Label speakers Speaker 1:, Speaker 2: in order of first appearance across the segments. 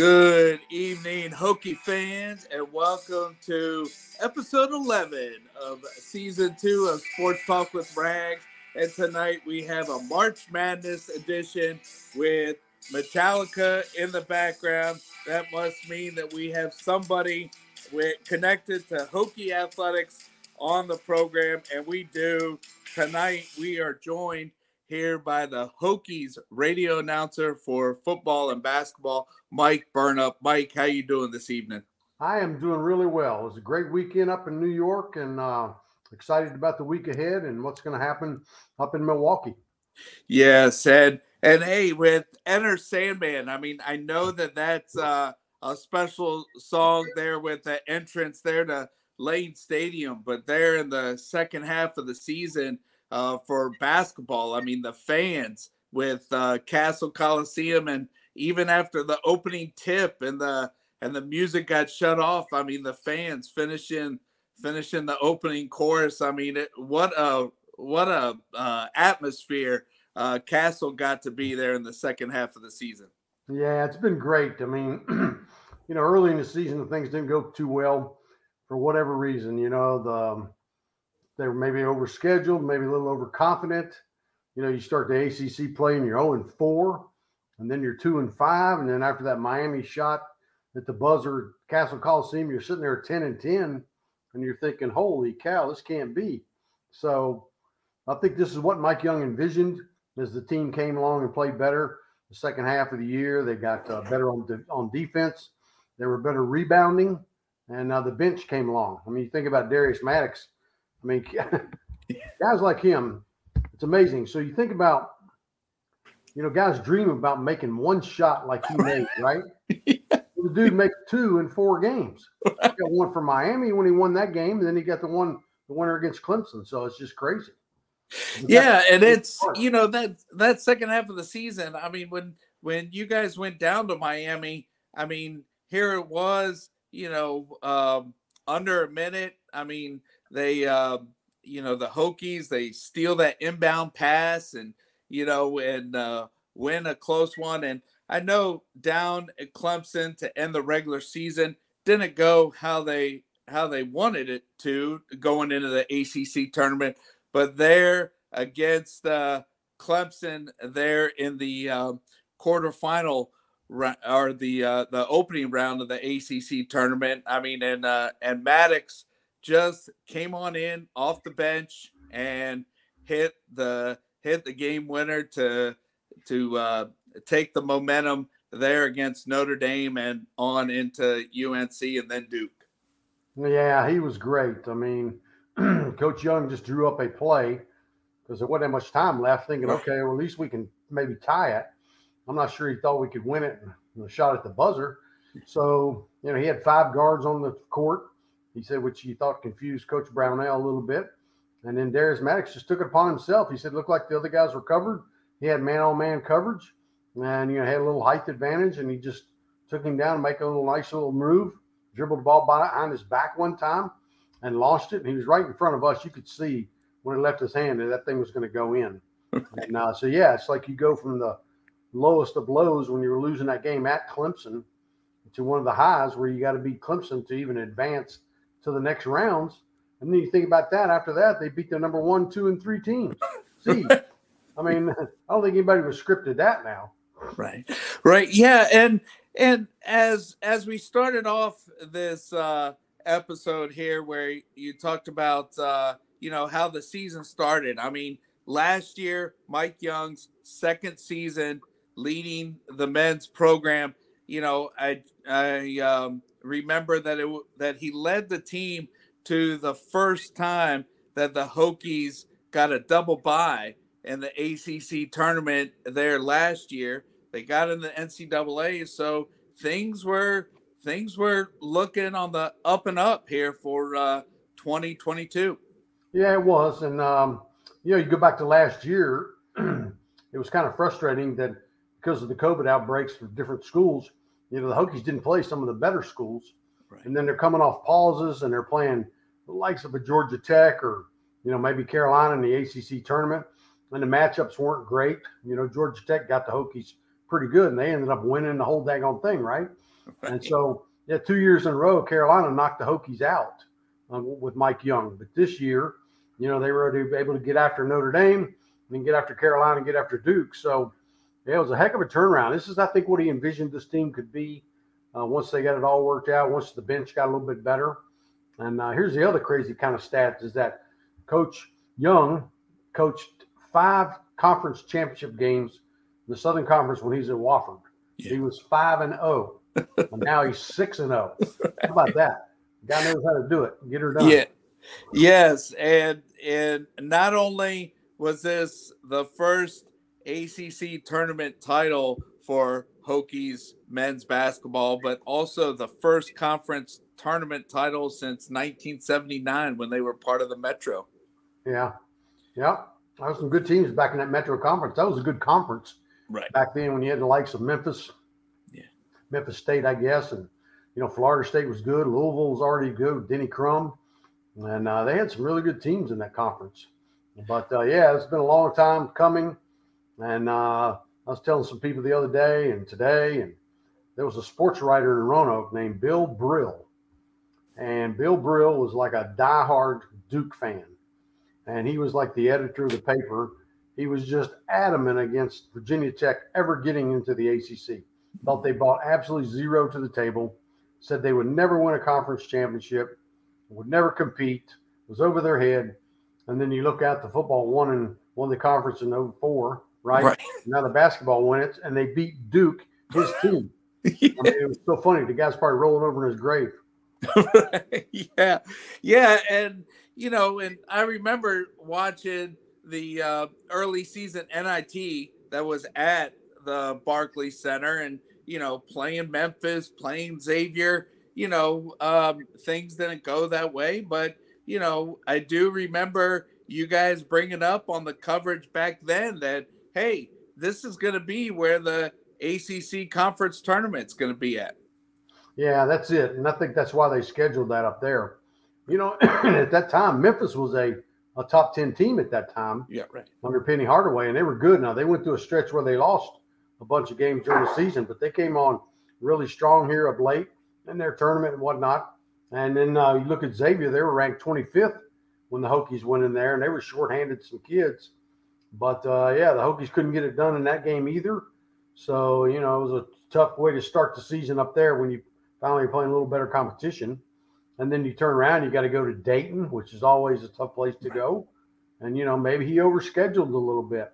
Speaker 1: Good evening, Hokie fans, and welcome to episode 11 of season two of Sports Talk with Rags. And tonight we have a March Madness edition with Metallica in the background. That must mean that we have somebody with, connected to Hokie Athletics on the program, and we do. Tonight we are joined here by the Hokies radio announcer for football and basketball, Mike Burnop. Mike, how you doing this evening?
Speaker 2: I am doing really well. It was a great weekend up in New York, and uh, excited about the week ahead and what's going to happen up in Milwaukee.
Speaker 1: Yes, and and hey, with Enter Sandman, I mean, I know that that's uh, a special song there with the entrance there to Lane Stadium, but there in the second half of the season uh, for basketball. I mean, the fans with uh, Cassell Coliseum, and even after the opening tip and the and the music got shut off. I mean, the fans finishing finishing the opening chorus. I mean, it, what a what a uh, atmosphere uh, Cassell got to be there in the second half of the season.
Speaker 2: Yeah, it's been great. I mean, you know, early in the season, things didn't go too well for whatever reason. You know, the um, they were maybe overscheduled, maybe a little overconfident. You know, you start the ACC play and you're 0 and 4, and then you're 2 and 5. And then after that Miami shot at the buzzer, Cassell Coliseum, you're sitting there 10 and 10, and you're thinking, holy cow, this can't be. So I think this is what Mike Young envisioned as the team came along and played better the second half of the year. They got uh, better on, de- on defense, they were better rebounding, and now the bench came along. I mean, you think about Darius Maddox I mean, guys like him, it's amazing. So you think about, you know, guys dream about making one shot like he made, right? yeah. The dude makes two in four games. He got one for Miami when he won that game, and then he got the one the winner against Clemson. So it's just crazy.
Speaker 1: yeah, and it's part. you know that that second half of the season. I mean, when when you guys went down to Miami, I mean, here it was, you know, um, under a minute. I mean, they uh, you know the Hokies they steal that inbound pass and you know and uh, win a close one. And I know down at Clemson to end the regular season didn't go how they how they wanted it to going into the ACC tournament, but there against uh, Clemson there in the uh, quarterfinal or the uh, the opening round of the ACC tournament. I mean, and uh, and Maddox just came on in off the bench and hit the hit the game winner to to uh, take the momentum there against Notre Dame and on into UNC and then Duke.
Speaker 2: Yeah, he was great. I mean, Coach Young just drew up a play because there wasn't much time left, thinking, okay, well, at least we can maybe tie it. I'm not sure he thought we could win it and shot at the buzzer. So, you know, he had five guards on the court he said, which he thought confused Coach Brownell a little bit. And then Darius Maddox just took it upon himself. He said, looked like the other guys were covered. He had man on man coverage and, you know, had a little height advantage. And he just took him down and make a little nice little move, dribbled the ball behind his back one time and launched it. And he was right in front of us. You could see when it left his hand that that thing was going to go in. and uh, so, yeah, it's like you go from the lowest of lows when you were losing that game at Clemson to one of the highs where you got to beat Clemson to even advance to the next rounds. And then you think about that. After that, they beat the number one, two, and three teams. See, I mean, I don't think anybody was scripted that now.
Speaker 1: Right, right, yeah, and and as as we started off this uh, episode here, where you talked about uh, you know how the season started. I mean, last year, Mike Young's second season leading the men's program. You know, I I um, remember that it that he led the team to the first time that the Hokies got a double bye in the ACC tournament there last year. They got in the NCAA, so things were things were looking on the up and up here for uh, 2022.
Speaker 2: Yeah, it was, and um, you know, you go back to last year, it was kind of frustrating that because of the COVID outbreaks for different schools, you know, the Hokies didn't play some of the better schools. Right. And then they're coming off pauses and they're playing the likes of a Georgia Tech or, you know, maybe Carolina in the ACC tournament. And the matchups weren't great. You know, Georgia Tech got the Hokies pretty good, and they ended up winning the whole daggone thing, right? right. And so, yeah, two years in a row, Carolina knocked the Hokies out um, with Mike Young. But this year, you know, they were able to get after Notre Dame and then get after Carolina and get after Duke. So, yeah, it was a heck of a turnaround. This is, I think, what he envisioned this team could be uh, once they got it all worked out, once the bench got a little bit better. And uh, here's the other crazy kind of stats is that Coach Young coached five conference championship games in the Southern Conference when he's at Wofford. Yeah. He was five and zero, oh, and now he's six and zero. Oh. How about that? The guy knows how to do it. Get her done.
Speaker 1: Yeah. Yes, and and not only was this the first ACC tournament title for Hokies men's basketball, but also the first conference tournament title since 1979 when they were part of the Metro.
Speaker 2: Yeah, yeah, there was some good teams back in that Metro conference. That was a good conference,
Speaker 1: right?
Speaker 2: Back then, when you had the likes of Memphis,
Speaker 1: yeah,
Speaker 2: Memphis State, I guess, and you know Florida State was good. Louisville was already good. Denny Crum, and uh, they had some really good teams in that conference. But uh, yeah, it's been a long time coming, and uh, I was telling some people the other day and today, and there was a sports writer in Roanoke named Bill Brill, and Bill Brill was like a diehard Duke fan and he was like the editor of the paper. He was just adamant against Virginia Tech ever getting into the ACC. Thought they brought absolutely zero to the table. Said they would never win a conference championship, would never compete, was over their head. And then you look at the football won and won the conference in 04, right? right. Now the basketball won it, and they beat Duke, his team. yeah. I mean, it was so funny. The guy's probably rolling over in his grave.
Speaker 1: yeah, yeah, and you know, and I remember watching the uh, early season NIT that was at the Barclays Center, and you know, playing Memphis, playing Xavier. You know, um, things didn't go that way, but you know, I do remember you guys bringing up on the coverage back then that hey, this is going to be where the ACC conference tournament's going to be at.
Speaker 2: Yeah, that's it, and I think that's why they scheduled that up there you know, at that time, Memphis was a, a top 10 team at that time.
Speaker 1: Yeah, right.
Speaker 2: Under Penny Hardaway, and they were good. Now, they went through a stretch where they lost a bunch of games during the season, but they came on really strong here of late in their tournament and whatnot. And then uh, you look at Xavier, they were ranked 25th when the Hokies went in there, and they were shorthanded some kids. But uh, yeah, the Hokies couldn't get it done in that game either. So, you know, it was a tough way to start the season up there when you finally playing a little better competition and then you turn around, you got to go to Dayton, which is always a tough place to go. And you know, maybe he overscheduled a little bit.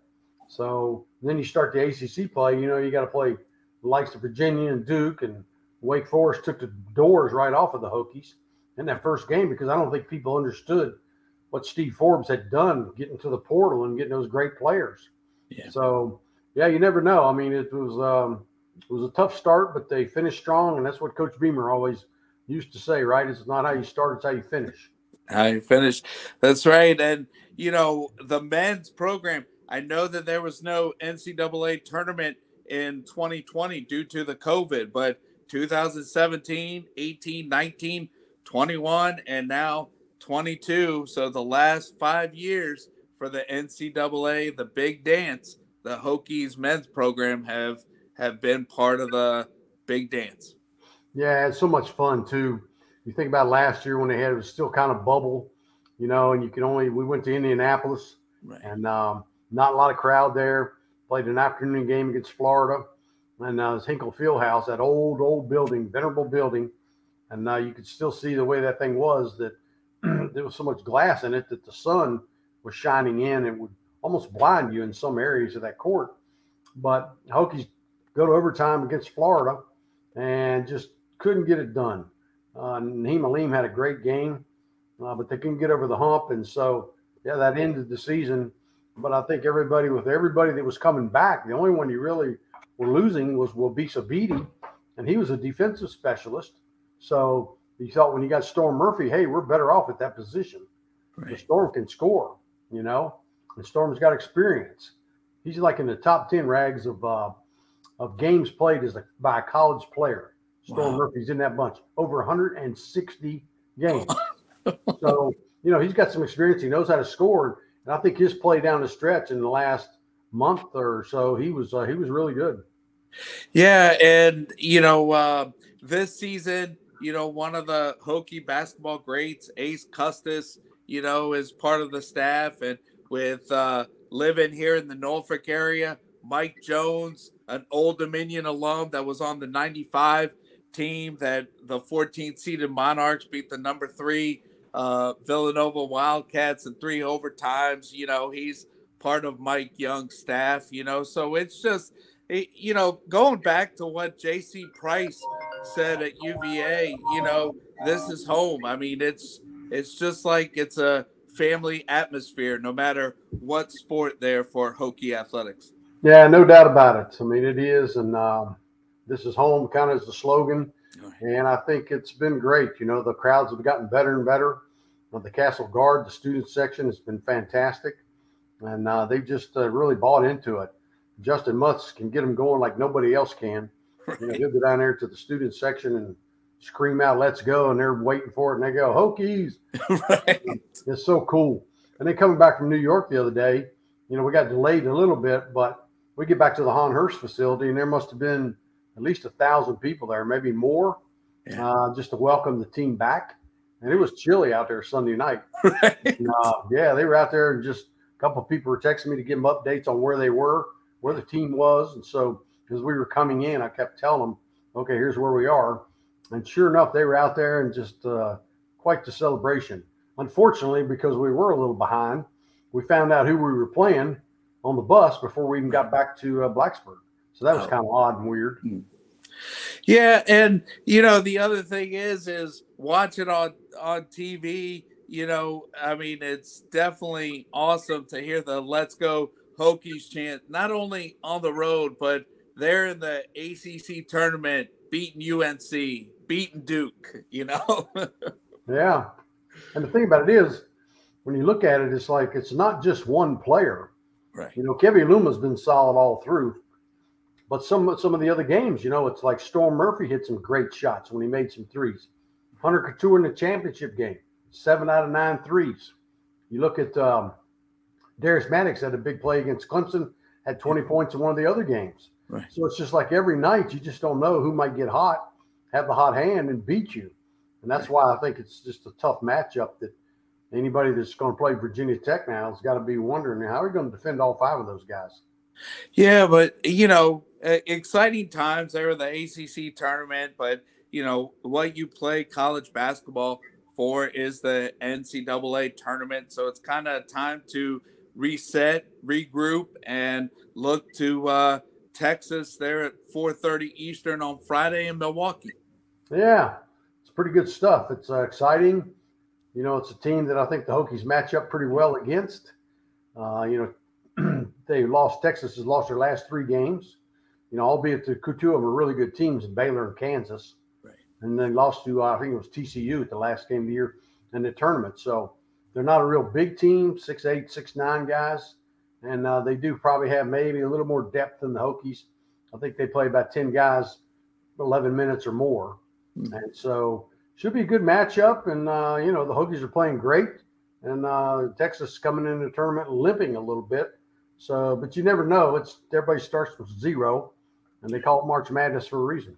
Speaker 2: So then you start the ACC play. You know, you got to play the likes of Virginia and Duke and Wake Forest took the doors right off of the Hokies in that first game because I don't think people understood what Steve Forbes had done getting to the portal and getting those great players. Yeah. So yeah, you never know. I mean, it was um, it was a tough start, but they finished strong, and that's what Coach Beamer always used to say, right? It's not how you start, it's how you finish.
Speaker 1: How you finish. That's right. And, you know, the men's program, I know that there was no NCAA tournament in 2020 due to the COVID, but 2017, 18, 19, 21, and now 22. So the last five years for the NCAA, the big dance, the Hokies men's program have have been part of the big dance.
Speaker 2: Yeah, it's so much fun too. You think about last year when they had it was still kind of bubble, you know, and you could only we went to Indianapolis right. and um, not a lot of crowd there. Played an afternoon game against Florida, and uh, it was Hinkle Fieldhouse, that old old building, venerable building, and uh, you could still see the way that thing was that there was so much glass in it that the sun was shining in and would almost blind you in some areas of that court. But Hokies go to overtime against Florida and just couldn't get it done. Uh, Nahiem Alleyne had a great game, uh, but they couldn't get over the hump. And so, yeah, that ended the season. But I think everybody, with everybody that was coming back, the only one you really were losing was Wabissa Bede, and he was a defensive specialist. So you thought when you got Storm Murphy, hey, we're better off at that position. Right. The Storm can score, you know, and Storm's got experience. He's like in the top 10 rags of, uh, of games played as a, by a college player. Storm wow. Murphy's in that bunch. Over 160 games. so, you know, he's got some experience. He knows how to score. And I think his play down the stretch in the last month or so, he was uh, he was really good.
Speaker 1: Yeah, and you know, uh, this season, you know, one of the Hokie basketball greats, Ace Custis, you know, is part of the staff, and with uh, living here in the Norfolk area, Mike Jones, an Old Dominion alum that was on the '95 team that the 14th seeded Monarchs beat the number three uh, Villanova Wildcats in three overtimes. You know, he's part of Mike Young's staff. You know, so it's just you know, going back to what J.C. Price said at UVA, you know, this is home. I mean, it's it's just like it's a family atmosphere, no matter what sport there for Hokie athletics.
Speaker 2: Yeah, no doubt about it. I mean, it is, and uh, this is home, kind of as the slogan. And I think it's been great. You know, the crowds have gotten better and better. the Cassell Guard, the student section has been fantastic, and uh, they've just uh, really bought into it. Justin Mutz can get them going like nobody else can. Right. You know, he'll go down there to the student section and scream out, "Let's go!" and they're waiting for it, and they go, "Hokies!" right. It's so cool. And then coming back from New York the other day, you know, we got delayed a little bit, but we get back to the Hahn Hurst facility, and there must have been at least a thousand people there, maybe more, yeah. uh, just to welcome the team back. And it was chilly out there Sunday night. Right. And, uh, yeah, they were out there, and just a couple of people were texting me to give them updates on where they were where the team was. And so as we were coming in, I kept telling them, okay, here's where we are. And sure enough, they were out there and just uh, quite the celebration. Unfortunately, because we were a little behind, we found out who we were playing on the bus before we even got back to uh, Blacksburg. So that was oh. kind of odd and weird. Hmm.
Speaker 1: Yeah, and you know the other thing is is watching on on TV. You know, I mean, it's definitely awesome to hear the "Let's Go Hokies chant, not only on the road, but they're in the ACC tournament, beating UNC, beating Duke, you know?
Speaker 2: yeah. And the thing about it is, when you look at it, it's like it's not just one player.
Speaker 1: Right.
Speaker 2: You know, Keve Aluma's been solid all through. But some some of the other games, you know, it's like Storm Murphy hit some great shots when he made some threes. Hunter Cattoor in the championship game, seven out of nine threes. You look at um, Darius Maddox had a big play against Clemson, had 20 points in one of the other games. Right. So it's just like every night you just don't know who might get hot, have the hot hand, and beat you. And that's why I think it's just a tough matchup that anybody that's going to play Virginia Tech now has got to be wondering how are we going to defend all five of those guys?
Speaker 1: Yeah, but you know, exciting times there in the ACC tournament. But you know what you play college basketball for is the NCAA tournament, so it's kind of time to reset, regroup, and look to uh, Texas there at 4:30 Eastern on Friday in Milwaukee.
Speaker 2: Yeah, it's pretty good stuff. It's uh, exciting. You know, it's a team that I think the Hokies match up pretty well against. Uh, you know, they lost. Texas has lost their last three games. You know, albeit the two of them are really good teams in Baylor and Kansas.
Speaker 1: Right.
Speaker 2: And then lost to uh, I think it was TCU at the last game of the year in the tournament. So they're not a real big team, six eight, six nine guys, and uh, they do probably have maybe a little more depth than the Hokies. I think they play about ten guys, eleven minutes or more, mm-hmm. and so should be a good matchup. And uh, you know the Hokies are playing great, and uh, Texas coming into the tournament limping a little bit. So, but you never know. It's everybody starts with zero, and they call it March Madness for a reason.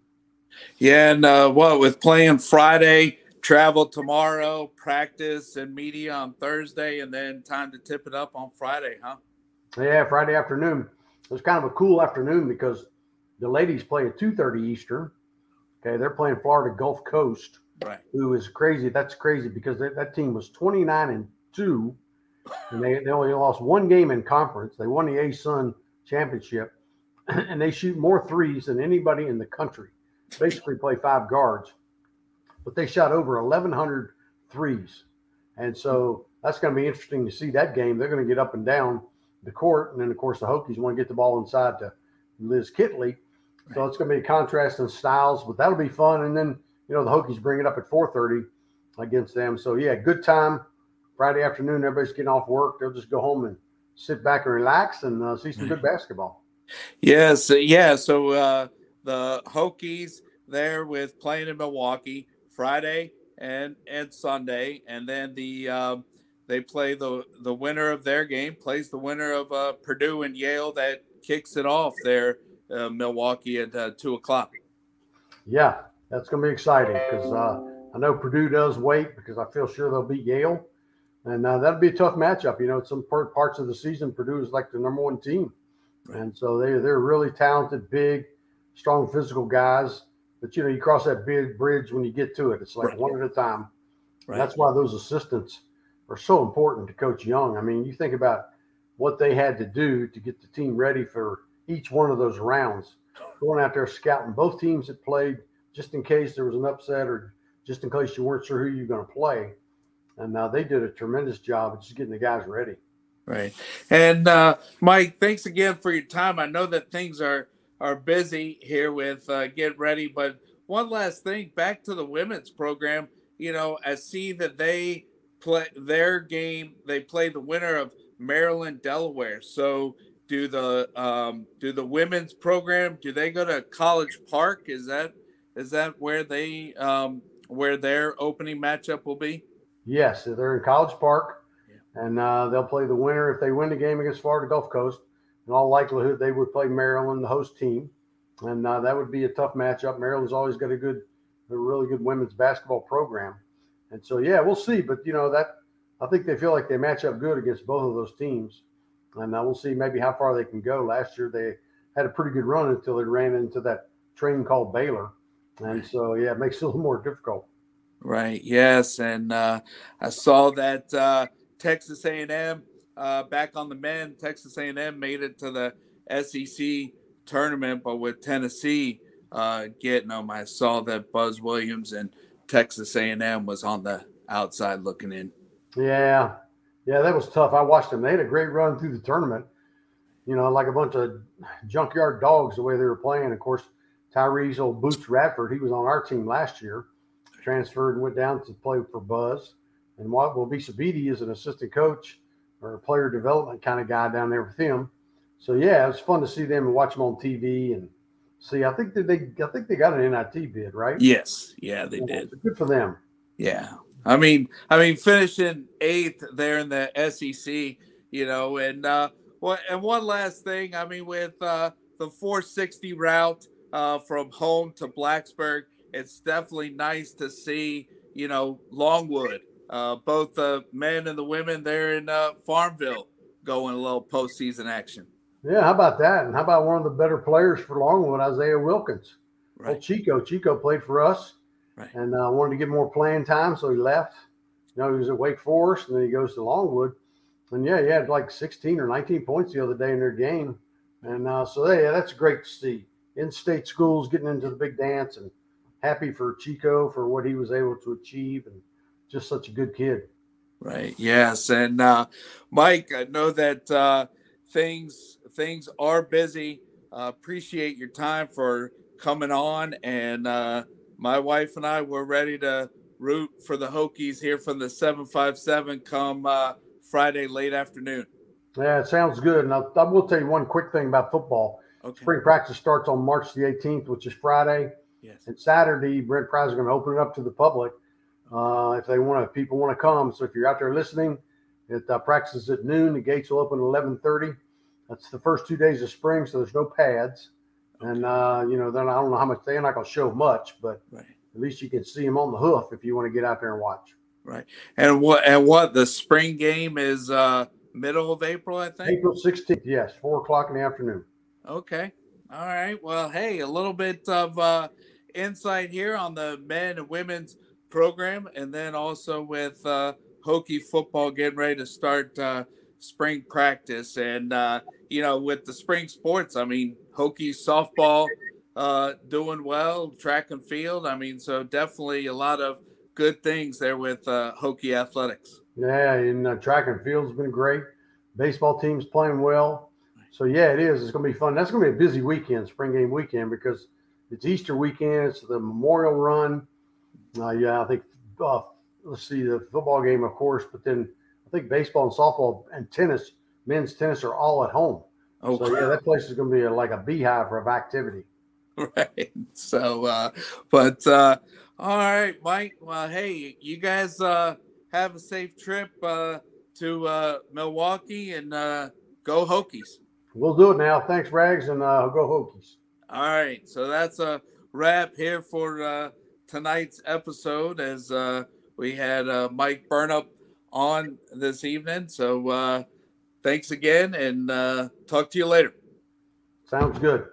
Speaker 1: Yeah, and uh, what with playing Friday travel tomorrow, practice and media on Thursday, and then time to tip it up on Friday, huh?
Speaker 2: Yeah, Friday afternoon. It was kind of a cool afternoon because the ladies play at 2.30 Eastern. Okay, they're playing Florida Gulf Coast.
Speaker 1: Right.
Speaker 2: Who is crazy. That's crazy because they, that team was 29 and 2. And they, they only lost one game in conference. They won the ASUN championship. And they shoot more threes than anybody in the country. Basically play five guards but they shot over 1,100 threes. And so that's going to be interesting to see that game. They're going to get up and down the court. And then, of course, the Hokies want to get the ball inside to Liz Kitley. So it's going to be a contrast in styles, but that'll be fun. And then, you know, the Hokies bring it up at 4.30 against them. So, yeah, good time. Friday afternoon, everybody's getting off work. They'll just go home and sit back and relax and uh, see some good basketball.
Speaker 1: Yes. Yeah. So uh, the Hokies there with playing in Milwaukee. Friday and and Sunday, and then the um, they play the the winner of their game plays the winner of uh, Purdue and Yale that kicks it off there uh, Milwaukee at uh, two o'clock.
Speaker 2: Yeah, that's going to be exciting because uh, I know Purdue does wait because I feel sure they'll beat Yale, and uh, that'll be a tough matchup. You know, some parts of the season, Purdue is like the number one team, and so they they're really talented, big, strong, physical guys. But you know, you cross that big bridge when you get to it. It's like right. one at a time. Right. That's why those assistants are so important to Coach Young. I mean, you think about what they had to do to get the team ready for each one of those rounds. Going out there scouting both teams that played just in case there was an upset or just in case you weren't sure who you were going to play. And uh, they did a tremendous job of just getting the guys ready.
Speaker 1: Right. And uh, Mike, thanks again for your time. I know that things are are busy here with uh, get ready, but one last thing, back to the women's program. You know, I see that they play their game. They play the winner of Maryland, Delaware. So do the um, do the women's program? Do they go to College Park? Is that is that where they um, where their opening matchup will be?
Speaker 2: Yes, they're in College Park, yeah. and uh, they'll play the winner if they win the game against Florida Gulf Coast. In all likelihood, they would play Maryland, the host team, and uh, that would be a tough matchup. Maryland's always got a good, a really good women's basketball program, and so yeah, we'll see. But you know that I think they feel like they match up good against both of those teams and uh, we'll see maybe how far they can go. Last year they had a pretty good run until they ran into that train called Baylor, and so yeah, it makes it a little more difficult.
Speaker 1: Right. Yes, and uh, I saw that uh, Texas A&M uh, back on the men. Texas A&M made it to the SEC tournament, but with Tennessee uh, getting them, I saw that Buzz Williams and Texas A&M was on the outside looking in.
Speaker 2: Yeah, yeah, that was tough. I watched them. They had a great run through the tournament. You know, like a bunch of junkyard dogs the way they were playing. Of course, Tyrece old Boots Radford, he was on our team last year, transferred and went down to play for Buzz. And Wabissa Bede is an assistant coach or a player development kind of guy down there with him. So yeah, it was fun to see them and watch them on TV and see. I think that they, I think they got an NIT bid, right?
Speaker 1: Yes, yeah, they did.
Speaker 2: Good for them.
Speaker 1: Yeah, I mean, I mean, finishing eighth there in the SEC, you know, and uh, what and one last thing, I mean, with uh, the 460 route uh, from home to Blacksburg, it's definitely nice to see, you know, Longwood, uh, both the men and the women there in uh, Farmville going a little postseason action.
Speaker 2: Yeah, how about that? And how about one of the better players for Longwood, Isaiah Wilkins? Right. Well, Chico, Chico played for us
Speaker 1: right.
Speaker 2: and uh, wanted to get more playing time, so he left. You know, he was at Wake Forest, and then he goes to Longwood, and yeah, he had like 16 or 19 points the other day in their game, and uh, so yeah, that's great to see. In-state schools getting into the big dance, and happy for Chico for what he was able to achieve, and just such a good kid.
Speaker 1: Right. Yes, and uh, Mike, I know that uh, things things are busy. Uh, appreciate your time for coming on and uh, my wife and I were ready to root for the Hokies here from the 757 come uh, Friday late afternoon.
Speaker 2: Yeah, it sounds good. And I, I, will tell you one quick thing about football. Okay. Spring practice starts on March the 18th, which is Friday.
Speaker 1: Yes.
Speaker 2: And Saturday, Brent Pry is going to open it up to the public uh, if they want to. People want to come. So if you're out there listening, it uh, practices at noon. The gates will open at 11:30. That's the first two days of spring, so there's no pads. And uh, you know, then I don't know how much they're not going to show much, but
Speaker 1: right.
Speaker 2: at least you can see them on the hoof if you want to get out there and watch.
Speaker 1: Right. And what and what the spring game is uh middle of April, I think.
Speaker 2: April 16th, yes, four o'clock in the afternoon.
Speaker 1: Okay. All right. Well, hey, a little bit of uh insight here on the men and women's program, and then also with uh Hokie football getting ready to start uh spring practice. And uh, you know, with the spring sports, I mean, Hokie softball uh, doing well, track and field. I mean, so definitely a lot of good things there with uh, Hokie athletics.
Speaker 2: Yeah, and uh, track and field's been great. Baseball team's playing well. So yeah, it is. It's going to be fun. That's going to be a busy weekend, spring game weekend, because it's Easter weekend. It's the Memorial Run. Uh, yeah, I think. Uh, let's see the football game, of course, but then I think baseball and softball and tennis, men's tennis, are all at home. Oh, so yeah, that place is going to be a, like a beehive of activity.
Speaker 1: Right. So, uh, but uh, all right, Mike. Well, hey, you guys uh, have a safe trip uh, to uh, Milwaukee and uh, go Hokies.
Speaker 2: We'll do it now. Thanks, Rags, and uh, go Hokies.
Speaker 1: All right. So that's a wrap here for uh, tonight's episode as uh, we had uh, Mike Burnop on this evening. So uh, thanks again and uh, talk to you later.
Speaker 2: Sounds good.